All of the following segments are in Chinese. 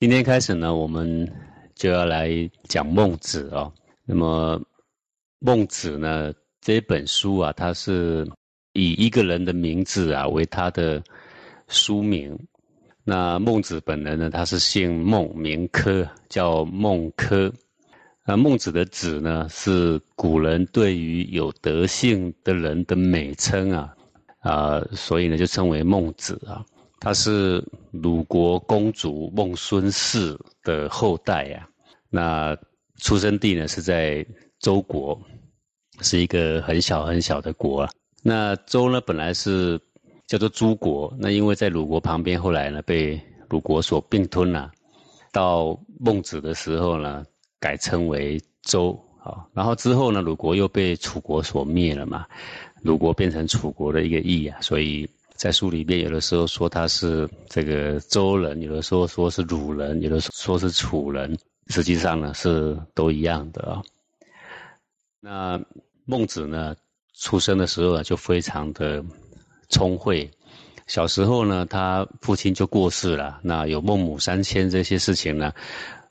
今天开始呢，我们就要来讲孟子哦。那么孟子呢这本书啊，它是以一个人的名字啊为他的书名。那孟子本人呢，他是姓孟，名轲，叫孟轲。那孟子的子呢，是古人对于有德性的人的美称啊，啊，所以呢就称为孟子啊。他是鲁国公主孟孙氏的后代呀，那出生地呢是在周国，是一个很小很小的国啊。那周呢本来是叫做诸国，那因为在鲁国旁边，后来呢被鲁国所并吞了。到孟子的时候呢，改称为周啊。然后之后呢，鲁国又被楚国所灭了嘛，鲁国变成楚国的一个邑啊，所以。在书里面，有的时候说他是这个周人，有的时候说是鲁人，有的说是楚人，实际上呢是都一样的啊。那孟子呢，出生的时候啊就非常的聪慧，小时候呢他父亲就过世了，那有孟母三迁这些事情呢，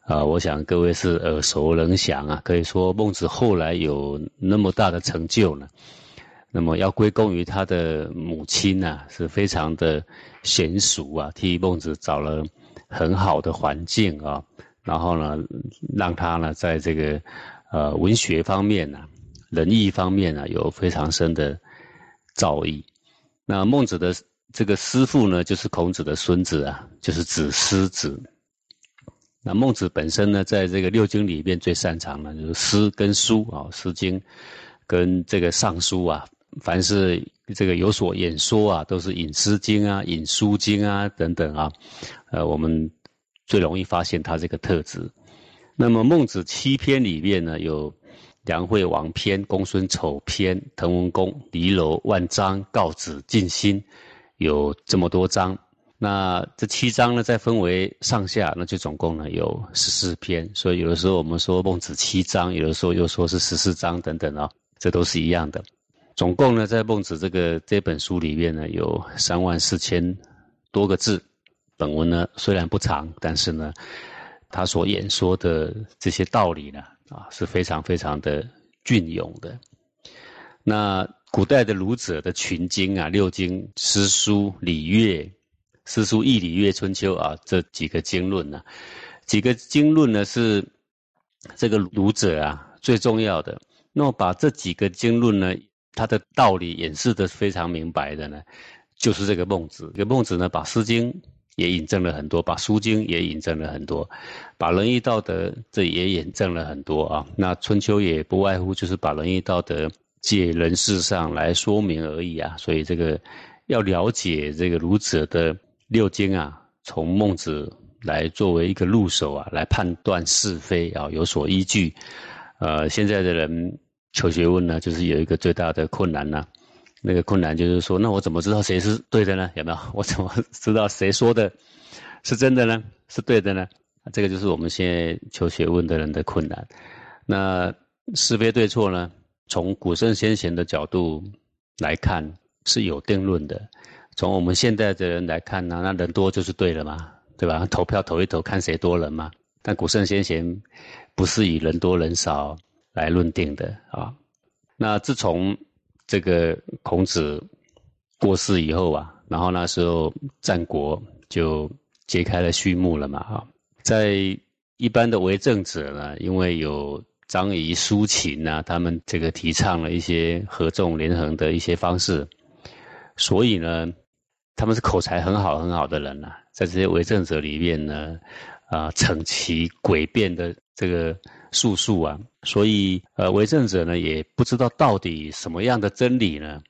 啊，我想各位是耳熟能详啊。可以说孟子后来有那么大的成就呢。那么要归功于他的母亲呐，是非常的娴熟啊，替孟子找了很好的环境啊，然后呢，让他呢在这个呃文学方面呢、仁义方面呢有非常深的造诣。那孟子的这个师父呢，就是孔子的孙子啊，就是子思子。那孟子本身呢，在这个六经里面最擅长的就是诗跟书啊，《诗经》跟这个《尚书》啊。凡是这个有所演说啊，都是引《诗经》啊、引《书经》啊等等啊，呃，我们最容易发现他这个特质。那么《孟子》七篇里面呢，有梁惠王篇、公孙丑篇、滕文公、离楼、万章、告子、尽心，有这么多章。那这七章呢，再分为上下，那就总共呢有十四篇。所以有的时候我们说《孟子》七章，有的时候又说是十四章等等啊，这都是一样的。总共呢，在孟子这个这本书里面呢，有三万四千多个字。本文呢虽然不长，但是呢，他所演说的这些道理呢，啊，是非常非常的隽永的。那古代的儒者的群经啊，六经、诗书、礼乐、诗书、易、礼、乐、春秋啊，这几个经论呢，几个经论呢是这个儒者啊最重要的。那么把这几个经论呢。他的道理演示的非常明白的呢，就是这个孟子。这个孟子呢，把《诗经》也引证了很多，把《书经》也引证了很多，把仁义道德这也引证了很多啊。那《春秋》也不外乎就是把仁义道德借人事上来说明而已啊。所以这个要了解这个儒者的六经啊，从孟子来作为一个入手啊，来判断是非啊，有所依据。呃，现在的人。求学问呢，就是有一个最大的困难呢。那个困难就是说，那我怎么知道谁是对的呢？有没有？我怎么知道谁说的是真的呢？是对的呢？这个就是我们现在求学问的人的困难。那是非对错呢？从古圣先贤的角度来看是有定论的。从我们现在的人来看呢，那人多就是对了嘛，对吧？投票投一投，看谁多人嘛。但古圣先贤不是以人多人少。来论定的啊，那自从这个孔子过世以后啊，然后那时候战国就揭开了序幕了嘛啊，在一般的为政者呢，因为有张仪、苏秦啊，他们这个提倡了一些合纵连横的一些方式，所以呢，他们是口才很好很好的人呐，在这些为政者里面呢，啊，逞其诡辩的这个。术数啊，所以呃，为政者呢也不知道到底什么样的真理呢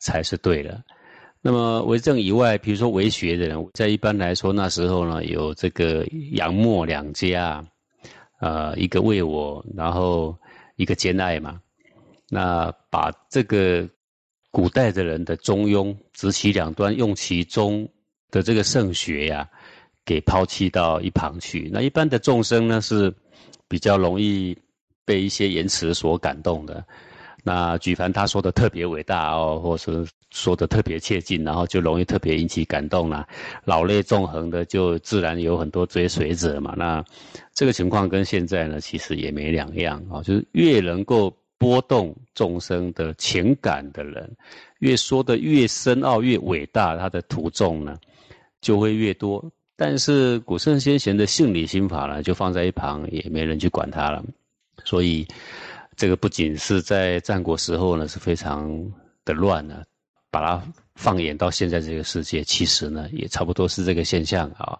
才是对的。那么为政以外，比如说为学的人，在一般来说那时候呢，有这个杨墨两家，呃，一个为我，然后一个兼爱嘛。那把这个古代的人的中庸，执其两端，用其中的这个圣学呀，给抛弃到一旁去。那一般的众生呢是。比较容易被一些言辞所感动的，那举凡他说的特别伟大哦，或是说的特别切近，然后就容易特别引起感动啦，老泪纵横的，就自然有很多追随者嘛。那这个情况跟现在呢，其实也没两样啊，就是越能够波动众生的情感的人，越说的越深奥、越伟大，他的徒众呢就会越多。但是古圣先贤的性理心法呢，就放在一旁，也没人去管他了，所以。这个不仅是在战国时候呢，是非常的乱呢，把它放眼到现在这个世界，其实呢也差不多是这个现象啊。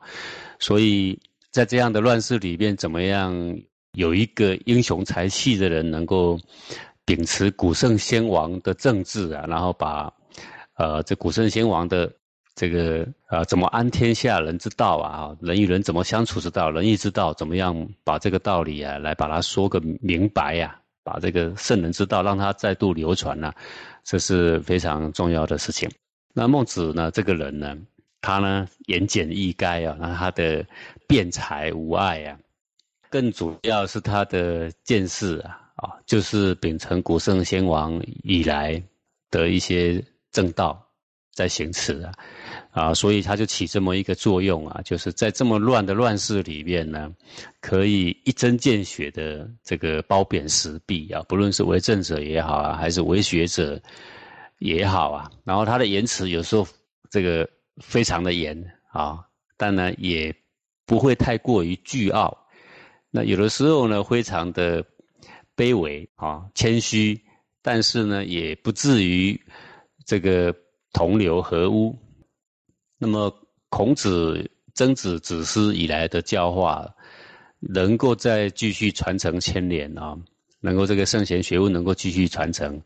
所以在这样的乱世里边，怎么样有一个英雄才气的人，能够秉持古圣先王的政治啊，然后把呃这古圣先王的这个啊怎么安天下人之道啊，人与人怎么相处之道，仁义之道，怎么样把这个道理啊来把它说个明白呀？把这个圣人之道让他再度流传呢，这是非常重要的事情。那孟子呢，这个人呢，他呢言简意赅啊，那他的辩才无碍啊，更主要是他的见识啊，啊，就是秉承古圣先王以来的一些正道在行持啊。啊，所以他就起这么一个作用啊，就是在这么乱的乱世里面呢，可以一针见血的这个褒贬时弊啊，不论是为政者也好啊，还是为学者也好啊，然后他的言辞有时候这个非常的严啊，但呢也不会太过于倨傲，那有的时候呢非常的卑微啊谦虚，但是呢也不至于这个同流合污。那么，孔子、曾子、子思以来的教化，能够再继续传承千年啊，能够这个圣贤学问能够继续传承，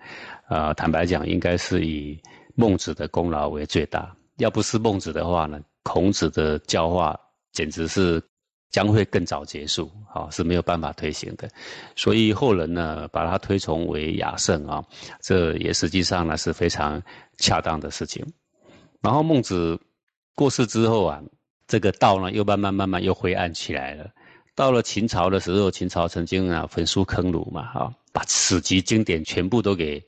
啊，坦白讲，应该是以孟子的功劳为最大。要不是孟子的话呢，孔子的教化简直是将会更早结束，啊，是没有办法推行的。所以后人呢，把他推崇为雅圣啊，这也实际上呢是非常恰当的事情。然后孟子。过世之后啊，这个道呢又慢慢慢慢又灰暗起来了。到了秦朝的时候，秦朝曾经啊焚书坑儒嘛，哈，把史籍经典全部都给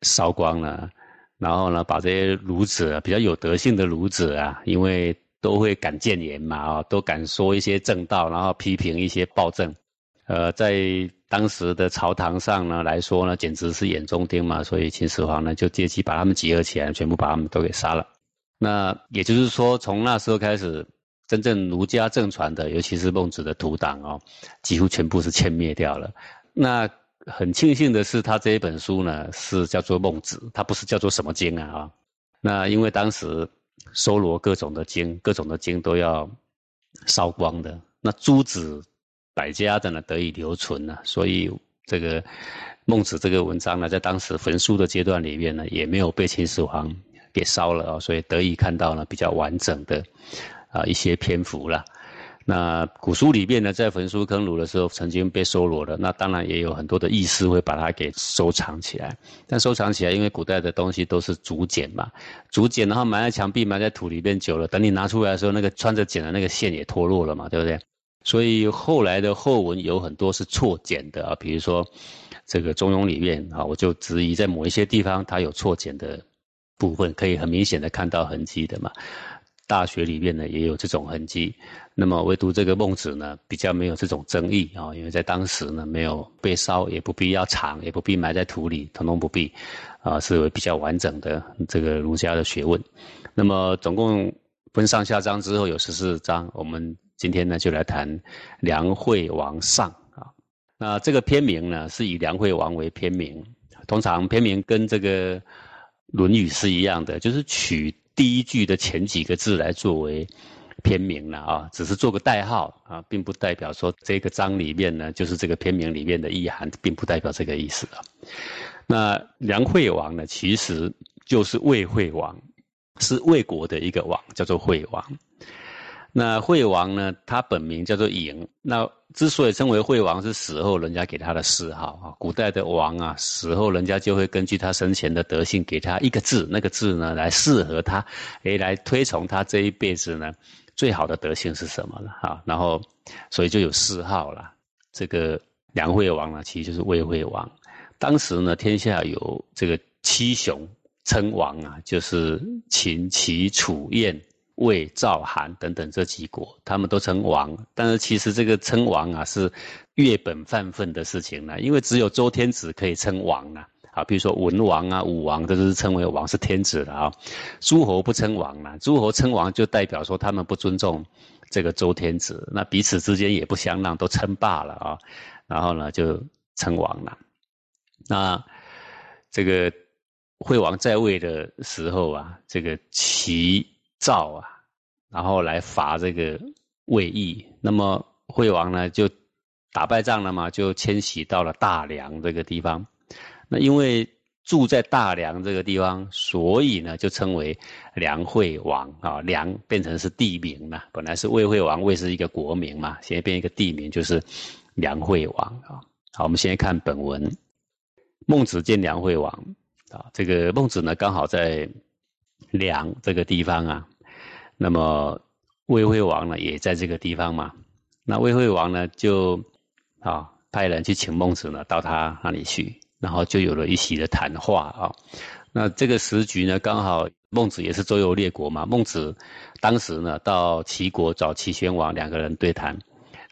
烧光了。然后呢，把这些儒者比较有德性的儒子啊，因为都会敢谏言嘛，啊，都敢说一些正道，然后批评一些暴政。呃，在当时的朝堂上呢来说呢，简直是眼中钉嘛。所以秦始皇呢就借机把他们集合起来，全部把他们都给杀了。那也就是说，从那时候开始，真正儒家正传的，尤其是孟子的徒党哦，几乎全部是歼灭掉了。那很庆幸的是，他这一本书呢是叫做《孟子》，它不是叫做什么经啊啊。那因为当时搜罗各种的经，各种的经都要烧光的，那诸子百家的呢得以留存呢，所以这个孟子这个文章呢，在当时焚书的阶段里面呢，也没有被秦始皇。给烧了啊，所以得以看到呢比较完整的啊一些篇幅了。那古书里面呢，在焚书坑儒的时候，曾经被收罗了。那当然也有很多的意思会把它给收藏起来。但收藏起来，因为古代的东西都是竹简嘛，竹简然后埋在墙壁、埋在土里面久了，等你拿出来的时候，那个穿着茧的那个线也脱落了嘛，对不对？所以后来的后文有很多是错简的啊，比如说这个《中庸》里面啊，我就质疑在某一些地方它有错简的。部分可以很明显的看到痕迹的嘛，大学里面呢也有这种痕迹，那么唯独这个孟子呢比较没有这种争议啊，因为在当时呢没有被烧，也不必要藏，也不必埋在土里，统统不必，啊，是为比较完整的这个儒家的学问。那么总共分上下章之后有十四章，我们今天呢就来谈梁惠王上啊，那这个篇名呢是以梁惠王为篇名，通常篇名跟这个。《论语》是一样的，就是取第一句的前几个字来作为篇名了啊，只是做个代号啊，并不代表说这个章里面呢就是这个篇名里面的意涵，并不代表这个意思啊。那梁惠王呢，其实就是魏惠王，是魏国的一个王，叫做惠王。那惠王呢？他本名叫做嬴。那之所以称为惠王，是死后人家给他的谥号啊。古代的王啊，死后人家就会根据他生前的德性，给他一个字，那个字呢，来适合他，诶，来推崇他这一辈子呢最好的德性是什么了啊？然后，所以就有谥号了。这个梁惠王呢，其实就是魏惠王。当时呢，天下有这个七雄称王啊，就是秦、齐、楚、燕、魏、赵、韩等等这几国，他们都称王。但是其实这个称王啊，是越本犯分的事情呢，因为只有周天子可以称王啊。啊，比如说文王啊、武王，都是称为王，是天子的啊。诸侯不称王啊，诸侯称王就代表说他们不尊重这个周天子，那彼此之间也不相让，都称霸了啊。然后呢，就称王了。那这个惠王在位的时候啊，这个齐、赵啊，然后来伐这个魏义，那么惠王呢就打败仗了嘛，就迁徙到了大梁这个地方。那因为住在大梁这个地方，所以呢就称为梁惠王啊。梁变成是地名了，本来是魏惠王，魏是一个国名嘛，现在变一个地名，就是梁惠王啊。好，我们先看本文，孟子见梁惠王啊。这个孟子呢刚好在梁这个地方啊，那么魏惠王呢也在这个地方嘛。那魏惠王呢就啊派人去请孟子呢到他那里去。然后就有了一席的谈话啊，那这个时局呢，刚好孟子也是周游列国嘛，孟子当时呢到齐国找齐宣王两个人对谈。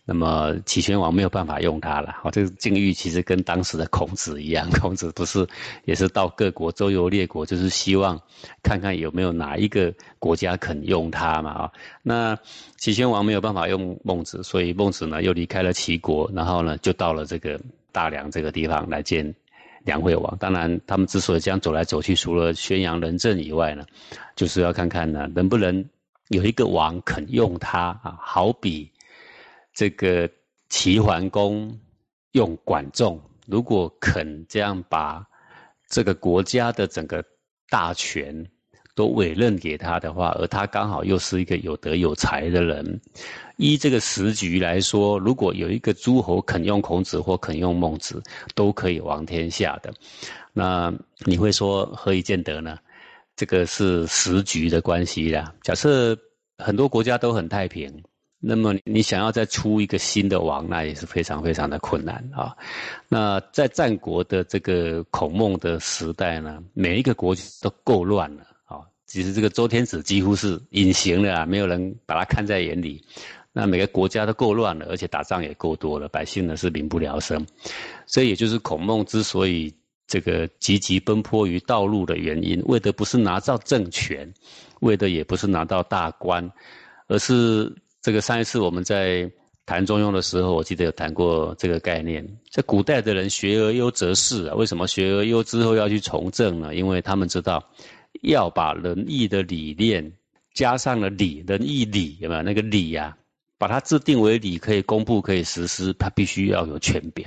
那么齐宣王没有办法用他了，好，这个境遇其实跟当时的孔子一样，孔子不是也是到各国周游列国，就是希望看看有没有哪一个国家肯用他嘛，啊，那齐宣王没有办法用孟子，所以孟子呢又离开了齐国，然后呢就到了这个大梁这个地方来见梁惠王。当然，他们之所以这样走来走去，除了宣扬仁政以外呢，就是要看看呢能不能有一个王肯用他啊，好比。这个齐桓公用管仲，如果肯这样把这个国家的整个大权都委任给他的话，而他刚好又是一个有德有才的人，依这个时局来说，如果有一个诸侯肯用孔子或肯用孟子，都可以王天下的，那你会说何以见得呢？这个是时局的关系啦。假设很多国家都很太平。那么你想要再出一个新的王，那也是非常非常的困难啊。那在战国的这个孔孟的时代呢，每一个国都够乱了啊。其实这个周天子几乎是隐形的啊，没有人把他看在眼里。那每个国家都够乱了，而且打仗也够多了，百姓呢是民不聊生。所以也就是孔孟之所以这个积极奔波于道路的原因，为的不是拿到政权，为的也不是拿到大官，而是。这个上一次我们在谈中庸的时候，我记得有谈过这个概念。在古代的人学而优则仕啊，为什么学而优之后要去从政呢？因为他们知道，要把仁义的理念加上了礼，仁义礼有没有那个礼呀？把它制定为礼，可以公布，可以实施，它必须要有权柄。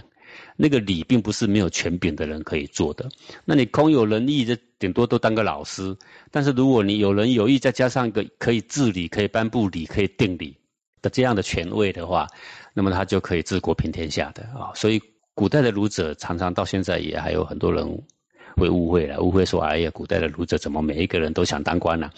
那个礼并不是没有权柄的人可以做的。那你空有仁义，这顶多都当个老师。但是如果你有仁有义，再加上一个可以治理、可以颁布礼、可以定礼。的这样的权位的话，那么他就可以治国平天下的啊。所以古代的儒者常常到现在也还有很多人会误会了，误会说：“哎呀，古代的儒者怎么每一个人都想当官呢？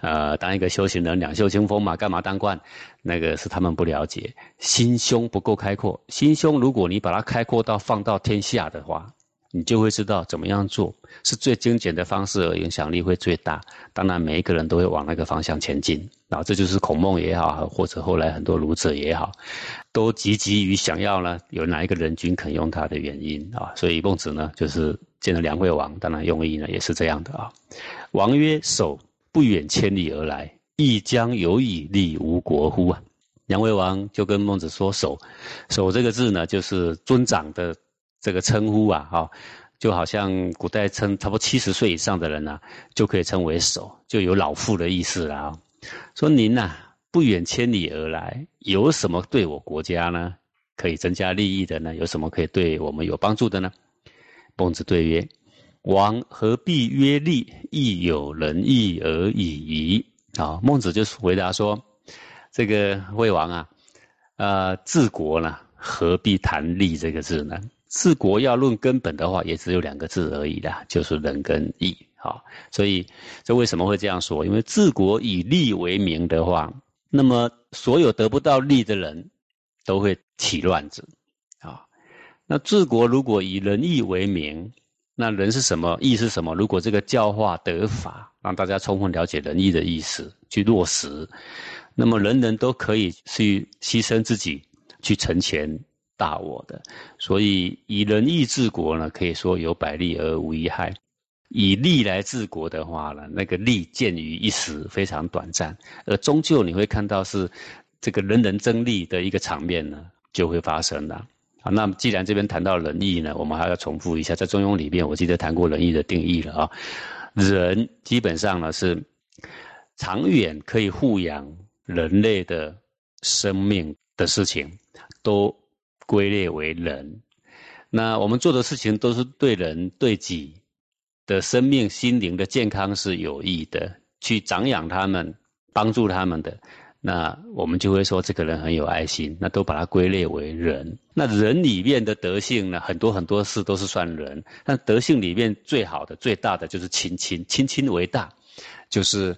呃，当一个修行人两袖清风嘛，干嘛当官？那个是他们不了解，心胸不够开阔。心胸如果你把它开阔到放到天下的话。”你就会知道怎么样做是最精简的方式，而影响力会最大。当然，每一个人都会往那个方向前进。然后，这就是孔孟也好，或者后来很多儒者也好，都积极于想要呢，有哪一个人君肯用他的原因啊。所以孟子呢，就是见了梁惠王，当然用意呢也是这样的啊。王曰：“守不远千里而来，亦将有以立吴国乎？”啊，梁惠王就跟孟子说：“守，守这个字呢，就是尊长的。”这个称呼啊，哈，就好像古代称差不多七十岁以上的人呢，就可以称为首，就有老妇的意思了啊。说您呐，不远千里而来，有什么对我国家呢，可以增加利益的呢？有什么可以对我们有帮助的呢？孟子对曰：“王何必曰利？亦有仁义而已矣。”啊，孟子就回答说：“这个魏王啊，呃，治国呢，何必谈利这个字呢？”治国要论根本的话，也只有两个字而已啦，就是仁跟义。好，所以这为什么会这样说？因为治国以利为名的话，那么所有得不到利的人，都会起乱子。啊，那治国如果以仁义为名，那仁是什么？义是什么？如果这个教化得法，让大家充分了解仁义的意思，去落实，那么人人都可以去牺牲自己，去成全大我的。所以以仁义治国呢，可以说有百利而无一害。以利来治国的话呢，那个利见于一时，非常短暂，而终究你会看到是这个人人争利的一个场面呢，就会发生了。啊，那么既然这边谈到仁义呢，我们还要重复一下，在中庸里面，我记得谈过仁义的定义了啊。人基本上呢是长远可以护养人类的生命的事情，都归列为人。那我们做的事情都是对人对己。的生命、心灵的健康是有益的，去长养他们、帮助他们的，那我们就会说这个人很有爱心，那都把它归类为人。那人里面的德性呢，很多很多事都是算人，但德性里面最好的、最大的就是亲亲，亲亲为大，就是，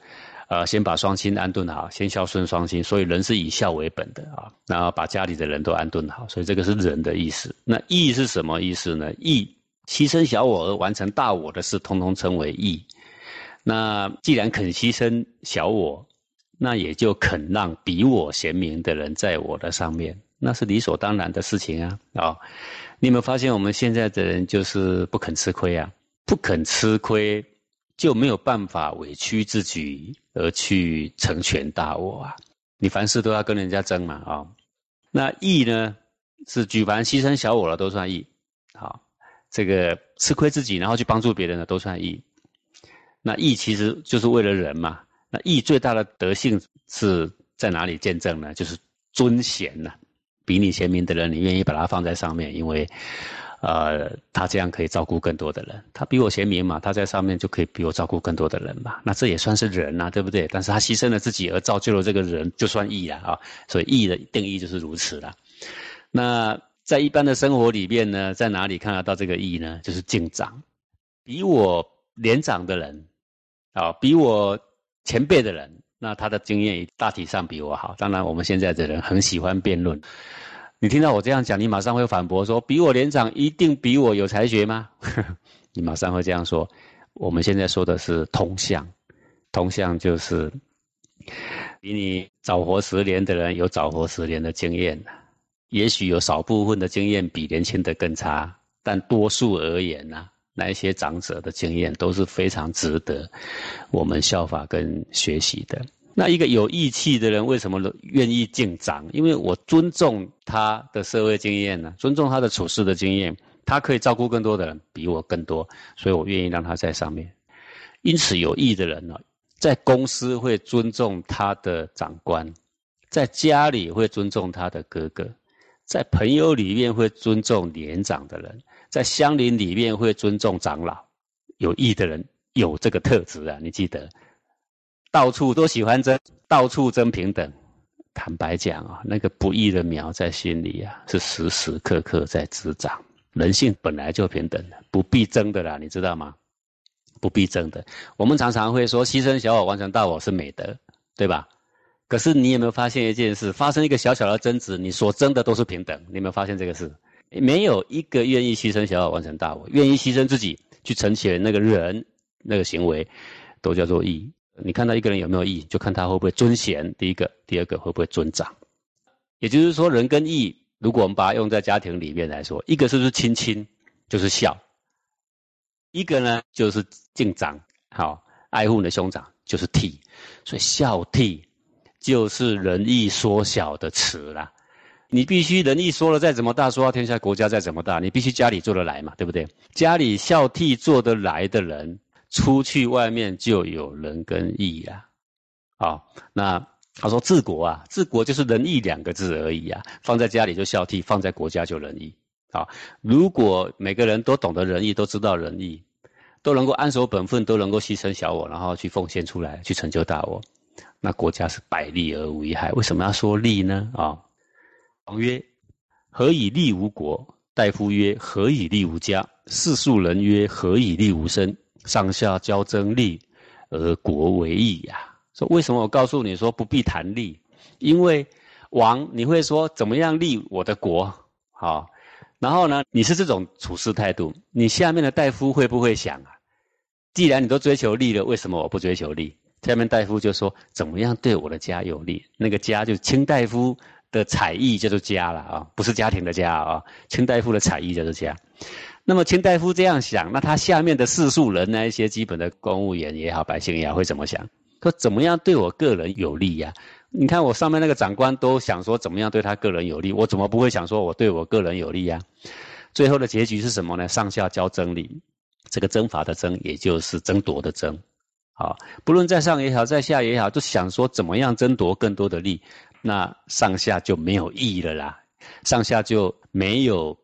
呃，先把双亲安顿好，先孝顺双亲，所以人是以孝为本的啊，然后把家里的人都安顿好，所以这个是人的意思。那义是什么意思呢？义。牺牲小我而完成大我的事，通通称为义。那既然肯牺牲小我，那也就肯让比我贤明的人在我的上面，那是理所当然的事情啊！啊，你有没有发现我们现在的人就是不肯吃亏啊？不肯吃亏，就没有办法委屈自己而去成全大我啊！你凡事都要跟人家争嘛啊！那义呢，是举凡牺牲小我了都算义，好。这个吃亏自己，然后去帮助别人的都算义。那义其实就是为了人嘛。那义最大的德性是在哪里见证呢？就是尊贤呐。比你贤明的人，你愿意把它放在上面，因为，呃，他这样可以照顾更多的人。他比我贤明嘛，他在上面就可以比我照顾更多的人嘛。那这也算是人呐，对不对？但是他牺牲了自己而造就了这个人，就算义了啊。所以义的定义就是如此了。那。在一般的生活里面呢，在哪里看得到这个义呢？就是敬长，比我年长的人，啊，比我前辈的人，那他的经验大体上比我好。当然，我们现在的人很喜欢辩论。你听到我这样讲，你马上会反驳说：比我年长一定比我有才学吗？你马上会这样说。我们现在说的是同向，同向就是比你早活十年的人有早活十年的经验。也许有少部分的经验比年轻的更差，但多数而言呢，那一些长者的经验都是非常值得我们效法跟学习的。那一个有义气的人，为什么愿意敬长？因为我尊重他的社会经验呢，尊重他的处事的经验，他可以照顾更多的人，比我更多，所以我愿意让他在上面。因此，有义的人呢，在公司会尊重他的长官，在家里会尊重他的哥哥。在朋友里面会尊重年长的人，在乡邻里面会尊重长老，有义的人有这个特质啊！你记得，到处都喜欢争，到处争平等。坦白讲啊，那个不义的苗在心里啊，是时时刻刻在滋长。人性本来就平等的，不必争的啦，你知道吗？不必争的。我们常常会说，牺牲小我完成大我是美德，对吧？可是你有没有发现一件事？发生一个小小的争执，你所争的都是平等。你有没有发现这个事？没有一个愿意牺牲小我完成大我，愿意牺牲自己去成全那个人那个行为，都叫做义。你看到一个人有没有义，就看他会不会尊贤。第一个，第二个会不会尊长。也就是说，人跟义，如果我们把它用在家庭里面来说，一个是不是亲亲，就是孝；一个呢就是敬长，好爱护你的兄长，就是悌。所以孝悌。就是仁义缩小的词啦，你必须仁义说了再怎么大，说到天下国家再怎么大，你必须家里做得来嘛，对不对？家里孝悌做得来的人，出去外面就有仁跟义啊。啊，那他说治国啊，治国就是仁义两个字而已啊，放在家里就孝悌，放在国家就仁义。啊，如果每个人都懂得仁义，都知道仁义，都能够安守本分，都能够牺牲小我，然后去奉献出来，去成就大我。那国家是百利而无一害，为什么要说利呢？啊，王曰：“何以利无国？”大夫曰：“何以利无家？”世俗人曰：“何以利无身？”上下交争利，而国为义呀。说为什么？我告诉你说不必谈利，因为王你会说怎么样利我的国？好，然后呢，你是这种处事态度，你下面的大夫会不会想啊？既然你都追求利了，为什么我不追求利？下面大夫就说：怎么样对我的家有利？那个家就是卿大夫的才艺叫做家了啊，不是家庭的家啊。卿大夫的才艺叫做家。那么卿大夫这样想，那他下面的士庶人那一些基本的公务员也好，百姓也好，会怎么想？说怎么样对我个人有利呀？你看我上面那个长官都想说怎么样对他个人有利，我怎么不会想说我对我个人有利呀？最后的结局是什么呢？上下交争利，这个征伐的征，也就是争夺的争。好，不论在上也好，在下也好，都想说怎么样争夺更多的利，那上下就没有意义了啦，上下就没有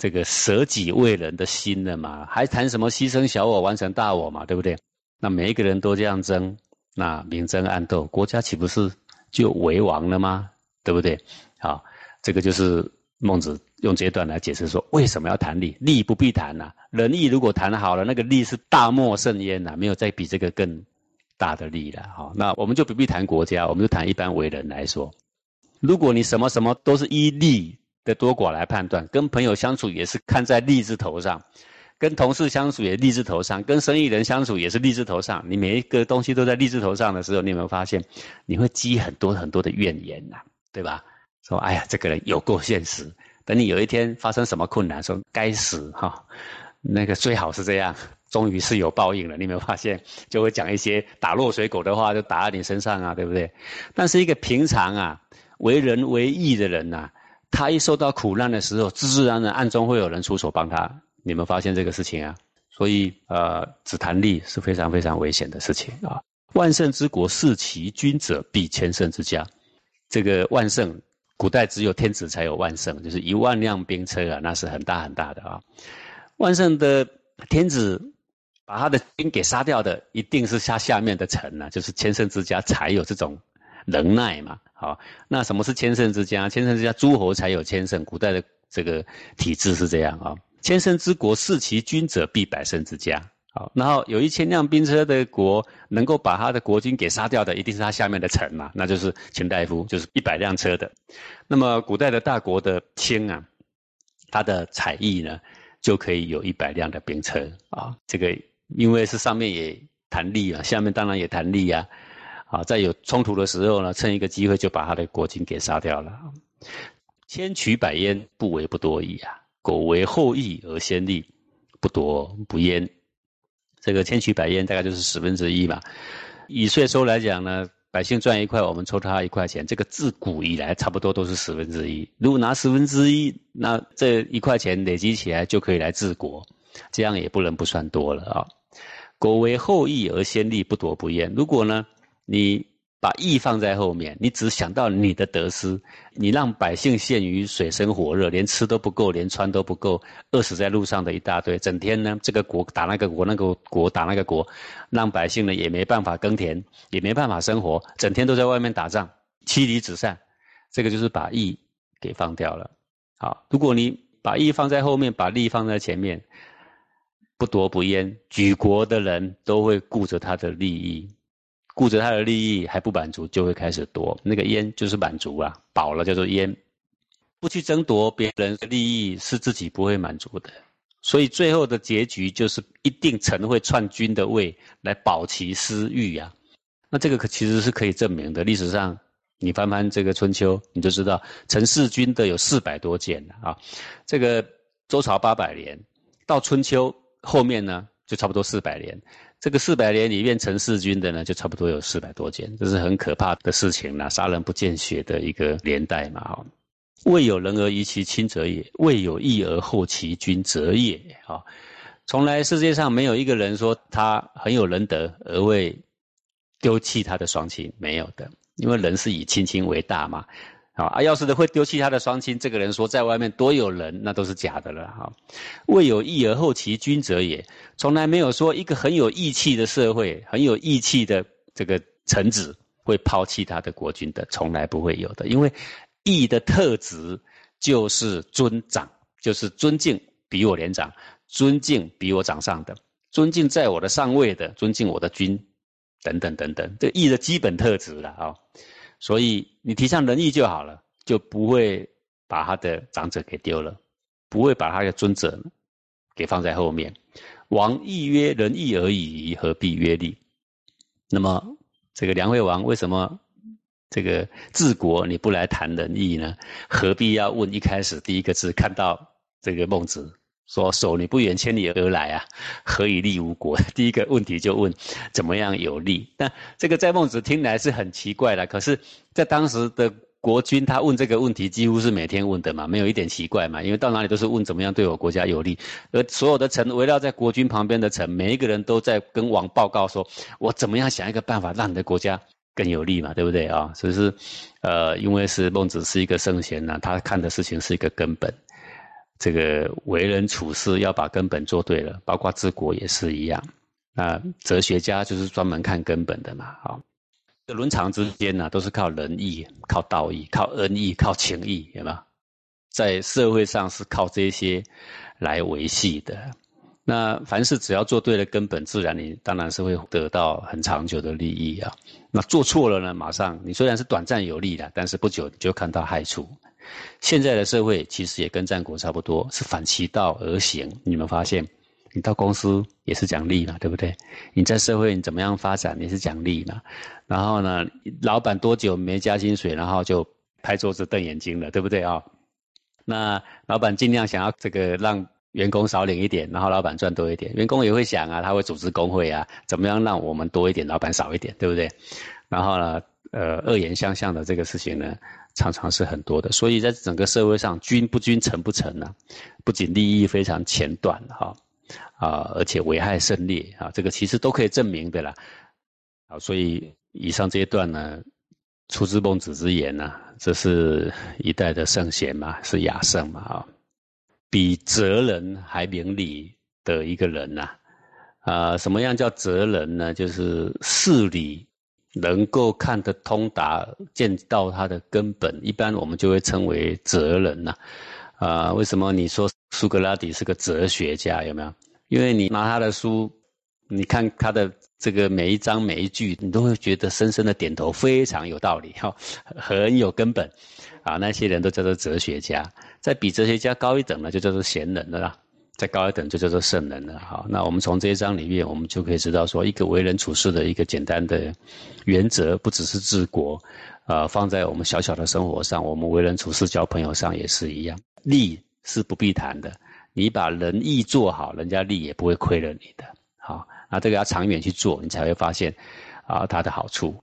这个舍己为人的心了嘛，还谈什么牺牲小我完成大我嘛，对不对？那每一个人都这样争，那明争暗斗，国家岂不是？就为王了吗？对不对？好，这个就是孟子用这段来解释说，为什么要谈利？利不必谈呐，仁义如果谈好了，那个利是大莫甚焉呐，没有再比这个更大的利了。好，那我们就不必谈国家，我们就谈一般为人来说，如果你什么什么都是依利的多寡来判断，跟朋友相处也是看在利字头上。跟同事相处也利字头上，跟生意人相处也是利字头上。你每一个东西都在利字头上的时候，你有没有发现，你会积很多很多的怨言呐，对吧？说哎呀，这个人有够现实。等你有一天发生什么困难，说该死哈，那个最好是这样，终于是有报应了。你有没有发现，就会讲一些打落水狗的话，就打在你身上啊，对不对？但是一个平常啊，为人为义的人呐，他一受到苦难的时候，自自然然暗中会有人出手帮他。你们发现这个事情啊？所以呃，只谈利是非常非常危险的事情啊！万圣之国，视其君者，必千圣之家。这个万圣，古代只有天子才有万圣，就是一万辆兵车啊，那是很大很大的啊。万圣的天子把他的兵给杀掉的，一定是他下面的臣啊，就是千圣之家才有这种能耐嘛。好，那什么是千乘之家？千乘之家诸侯才有千乘，古代的这个体制是这样啊。千乘之国，视其君者，必百乘之家。好，然后有一千辆兵车的国，能够把他的国君给杀掉的，一定是他下面的臣嘛，那就是卿大夫，就是一百辆车的。那么古代的大国的卿啊，他的才艺呢，就可以有一百辆的兵车啊。这个因为是上面也谈利啊，下面当然也谈利啊。啊，在有冲突的时候呢，趁一个机会就把他的国君给杀掉了。千取百焉，不为不多矣啊。苟为后义而先利，不夺不焉。这个千取百焉大概就是十分之一嘛。以税收来讲呢，百姓赚一块，我们抽他一块钱，这个自古以来差不多都是十分之一。如果拿十分之一，那这一块钱累积起来就可以来治国，这样也不能不算多了啊。苟为后义而先利，不夺不焉。如果呢，你把义放在后面，你只想到你的得失，你让百姓陷于水深火热，连吃都不够，连穿都不够，饿死在路上的一大堆。整天呢，这个国打那个国，那个国打那个国，让百姓呢也没办法耕田，也没办法生活，整天都在外面打仗，妻离子散。这个就是把义给放掉了。好，如果你把义放在后面，把利放在前面，不夺不焉，举国的人都会顾着他的利益。顾着他的利益还不满足，就会开始夺。那个烟就是满足啊，饱了叫做烟。不去争夺别人的利益，是自己不会满足的。所以最后的结局就是一定臣会篡君的位来保其私欲呀。那这个可其实是可以证明的。历史上你翻翻这个春秋，你就知道陈弑君的有四百多件啊。这个周朝八百年，到春秋后面呢，就差不多四百年。这个四百年里面，陈世君的呢，就差不多有四百多件，这是很可怕的事情了，杀人不见血的一个年代嘛。哈，未有人而遗其亲者也，未有义而后其君者也。哈，从来世界上没有一个人说他很有仁德而会丢弃他的双亲，没有的，因为人是以亲亲为大嘛。啊，要是的会丢弃他的双亲，这个人说在外面多有人，那都是假的了。哈，未有义而后其君者也，从来没有说一个很有义气的社会，很有义气的这个臣子会抛弃他的国君的，从来不会有的。因为义的特质就是尊长，就是尊敬比我年长，尊敬比我长上的，尊敬在我的上位的，尊敬我的君，等等等等，这义的基本特质了啊。所以你提倡仁义就好了，就不会把他的长者给丢了。不会把他的尊者给放在后面。王义曰：“仁义而已，何必曰利？”那么，这个梁惠王为什么这个治国你不来谈仁义呢？何必要问一开始第一个字？看到这个孟子说：“守你不远千里而来啊，何以利吾国？” 第一个问题就问怎么样有利？那这个在孟子听来是很奇怪的，可是，在当时的。国君他问这个问题几乎是每天问的嘛，没有一点奇怪嘛，因为到哪里都是问怎么样对我国家有利，而所有的臣围绕在国君旁边的臣，每一个人都在跟王报告说，我怎么样想一个办法让你的国家更有利嘛，对不对啊？所以是，呃，因为是孟子是一个圣贤呢，他看的事情是一个根本，这个为人处事要把根本做对了，包括治国也是一样。那哲学家就是专门看根本的嘛，啊。伦常之间呢，都是靠仁义、靠道义、靠恩义、靠情义，有没有？在社会上是靠这些来维系的。那凡事只要做对了根本，自然你当然是会得到很长久的利益啊。那做错了呢，马上你虽然是短暂有利的，但是不久你就看到害处。现在的社会其实也跟战国差不多，是反其道而行。你们发现？你到公司也是奖励嘛，对不对？你在社会你怎么样发展也是奖励嘛。然后呢，老板多久没加薪水，然后就拍桌子瞪眼睛了，对不对啊？那老板尽量想要这个让员工少领一点，然后老板赚多一点。员工也会想啊，他会组织工会啊，怎么样让我们多一点，老板少一点，对不对？然后呢，呃，恶言相向的这个事情呢，常常是很多的。所以在整个社会上，君不君，臣不臣呢，不仅利益非常前段哈。啊，而且危害甚烈啊！这个其实都可以证明的啦。啊，所以以上这一段呢，出自孟子之言呢，这是一代的圣贤嘛，是雅圣嘛啊，比哲人还明理的一个人呐。啊，什么样叫哲人呢？就是事理能够看得通达，见到他的根本，一般我们就会称为哲人呐。啊，为什么你说苏格拉底是个哲学家？有没有？因为你拿他的书，你看他的这个每一章每一句，你都会觉得深深的点头，非常有道理，哈，很有根本。啊，那些人都叫做哲学家，在比哲学家高一等呢，就叫做贤人了啦。再高一等就叫做圣人了。好，那我们从这一章里面，我们就可以知道说，一个为人处事的一个简单的原则，不只是治国，啊，放在我们小小的生活上，我们为人处事、交朋友上也是一样。利是不必谈的，你把仁义做好，人家利也不会亏了你的。好，那这个要长远去做，你才会发现，啊，它的好处。